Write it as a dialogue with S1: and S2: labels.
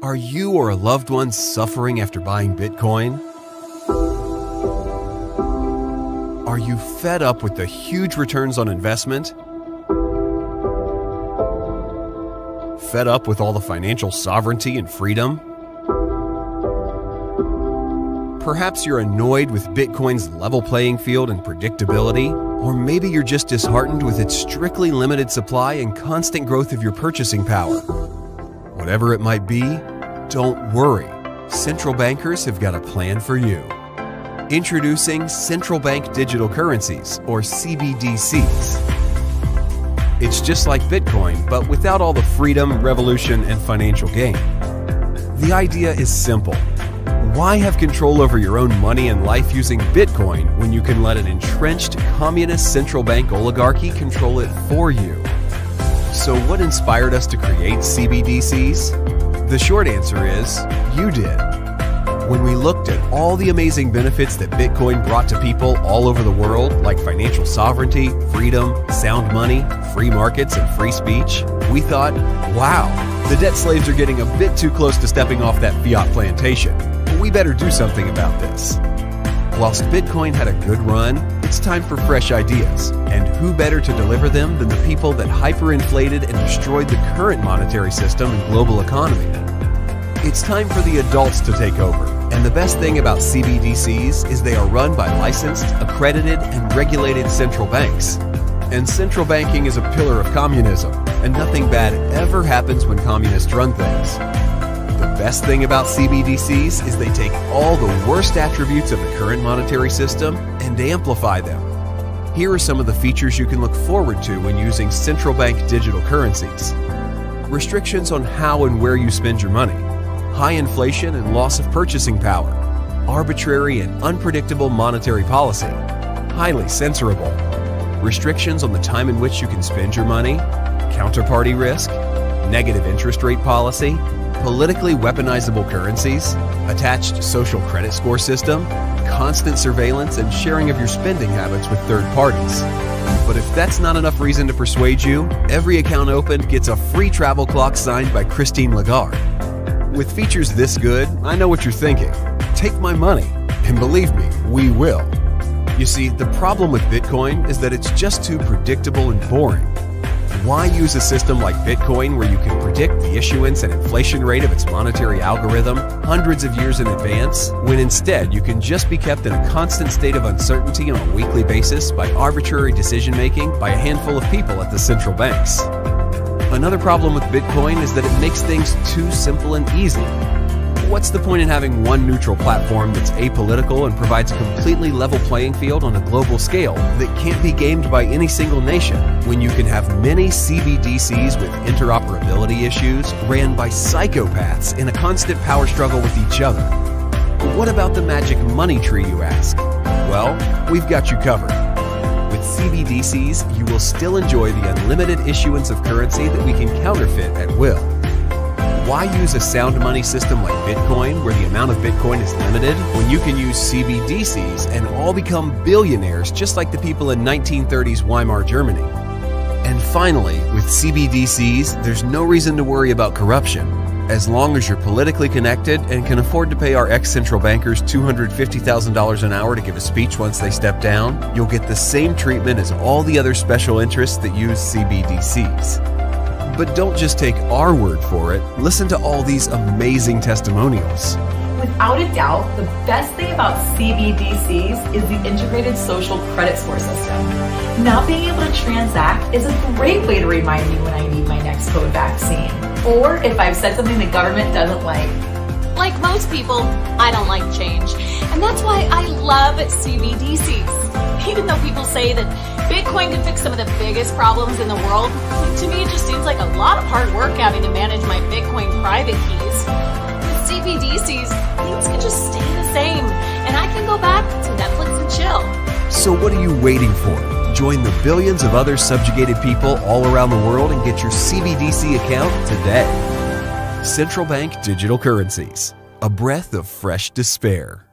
S1: Are you or a loved one suffering after buying Bitcoin? Are you fed up with the huge returns on investment? Fed up with all the financial sovereignty and freedom? Perhaps you're annoyed with Bitcoin's level playing field and predictability, or maybe you're just disheartened with its strictly limited supply and constant growth of your purchasing power. Whatever it might be, don't worry. Central bankers have got a plan for you. Introducing Central Bank Digital Currencies, or CBDCs. It's just like Bitcoin, but without all the freedom, revolution, and financial gain. The idea is simple. Why have control over your own money and life using Bitcoin when you can let an entrenched communist central bank oligarchy control it for you? So, what inspired us to create CBDCs? The short answer is you did. When we looked at all the amazing benefits that Bitcoin brought to people all over the world, like financial sovereignty, freedom, sound money, free markets, and free speech, we thought, wow, the debt slaves are getting a bit too close to stepping off that fiat plantation. We better do something about this. Whilst Bitcoin had a good run, it's time for fresh ideas. And who better to deliver them than the people that hyperinflated and destroyed the current monetary system and global economy? It's time for the adults to take over. And the best thing about CBDCs is they are run by licensed, accredited, and regulated central banks. And central banking is a pillar of communism, and nothing bad ever happens when communists run things. Best thing about CBDCs is they take all the worst attributes of the current monetary system and amplify them. Here are some of the features you can look forward to when using central bank digital currencies. Restrictions on how and where you spend your money, high inflation and loss of purchasing power, arbitrary and unpredictable monetary policy, highly censorable, restrictions on the time in which you can spend your money, counterparty risk, negative interest rate policy, politically weaponizable currencies, attached social credit score system, constant surveillance, and sharing of your spending habits with third parties. But if that's not enough reason to persuade you, every account opened gets a free travel clock signed by Christine Lagarde. With features this good, I know what you're thinking. Take my money. And believe me, we will. You see, the problem with Bitcoin is that it's just too predictable and boring. Why use a system like Bitcoin where you can predict the issuance and inflation rate of its monetary algorithm hundreds of years in advance, when instead you can just be kept in a constant state of uncertainty on a weekly basis by arbitrary decision making by a handful of people at the central banks? Another problem with Bitcoin is that it makes things too simple and easy. What's the point in having one neutral platform that's apolitical and provides a completely level playing field on a global scale that can't be gamed by any single nation when you can have many CBDCs with interoperability issues ran by psychopaths in a constant power struggle with each other? But What about the magic money tree, you ask? Well, we've got you covered. With CBDCs, you will still enjoy the unlimited issuance of currency that we can counterfeit at will. Why use a sound money system like Bitcoin, where the amount of Bitcoin is limited, when you can use CBDCs and all become billionaires just like the people in 1930s Weimar Germany? And finally, with CBDCs, there's no reason to worry about corruption. As long as you're politically connected and can afford to pay our ex central bankers $250,000 an hour to give a speech once they step down, you'll get the same treatment as all the other special interests that use CBDCs. But don't just take our word for it, listen to all these amazing testimonials.
S2: Without a doubt, the best thing about CBDCs is the integrated social credit score system. Not being able to transact is a great way to remind me when I need my next COVID vaccine. Or if I've said something the government doesn't like.
S3: Like most people, I don't like change. And that's why I love CBDCs. Even though people say that Bitcoin can fix some of the biggest problems in the world, to me it just seems like a lot of hard work having to manage my Bitcoin private keys. With CBDCs, things can just stay the same, and I can go back to Netflix and chill.
S1: So, what are you waiting for? Join the billions of other subjugated people all around the world and get your CBDC account today. Central Bank Digital Currencies, a breath of fresh despair.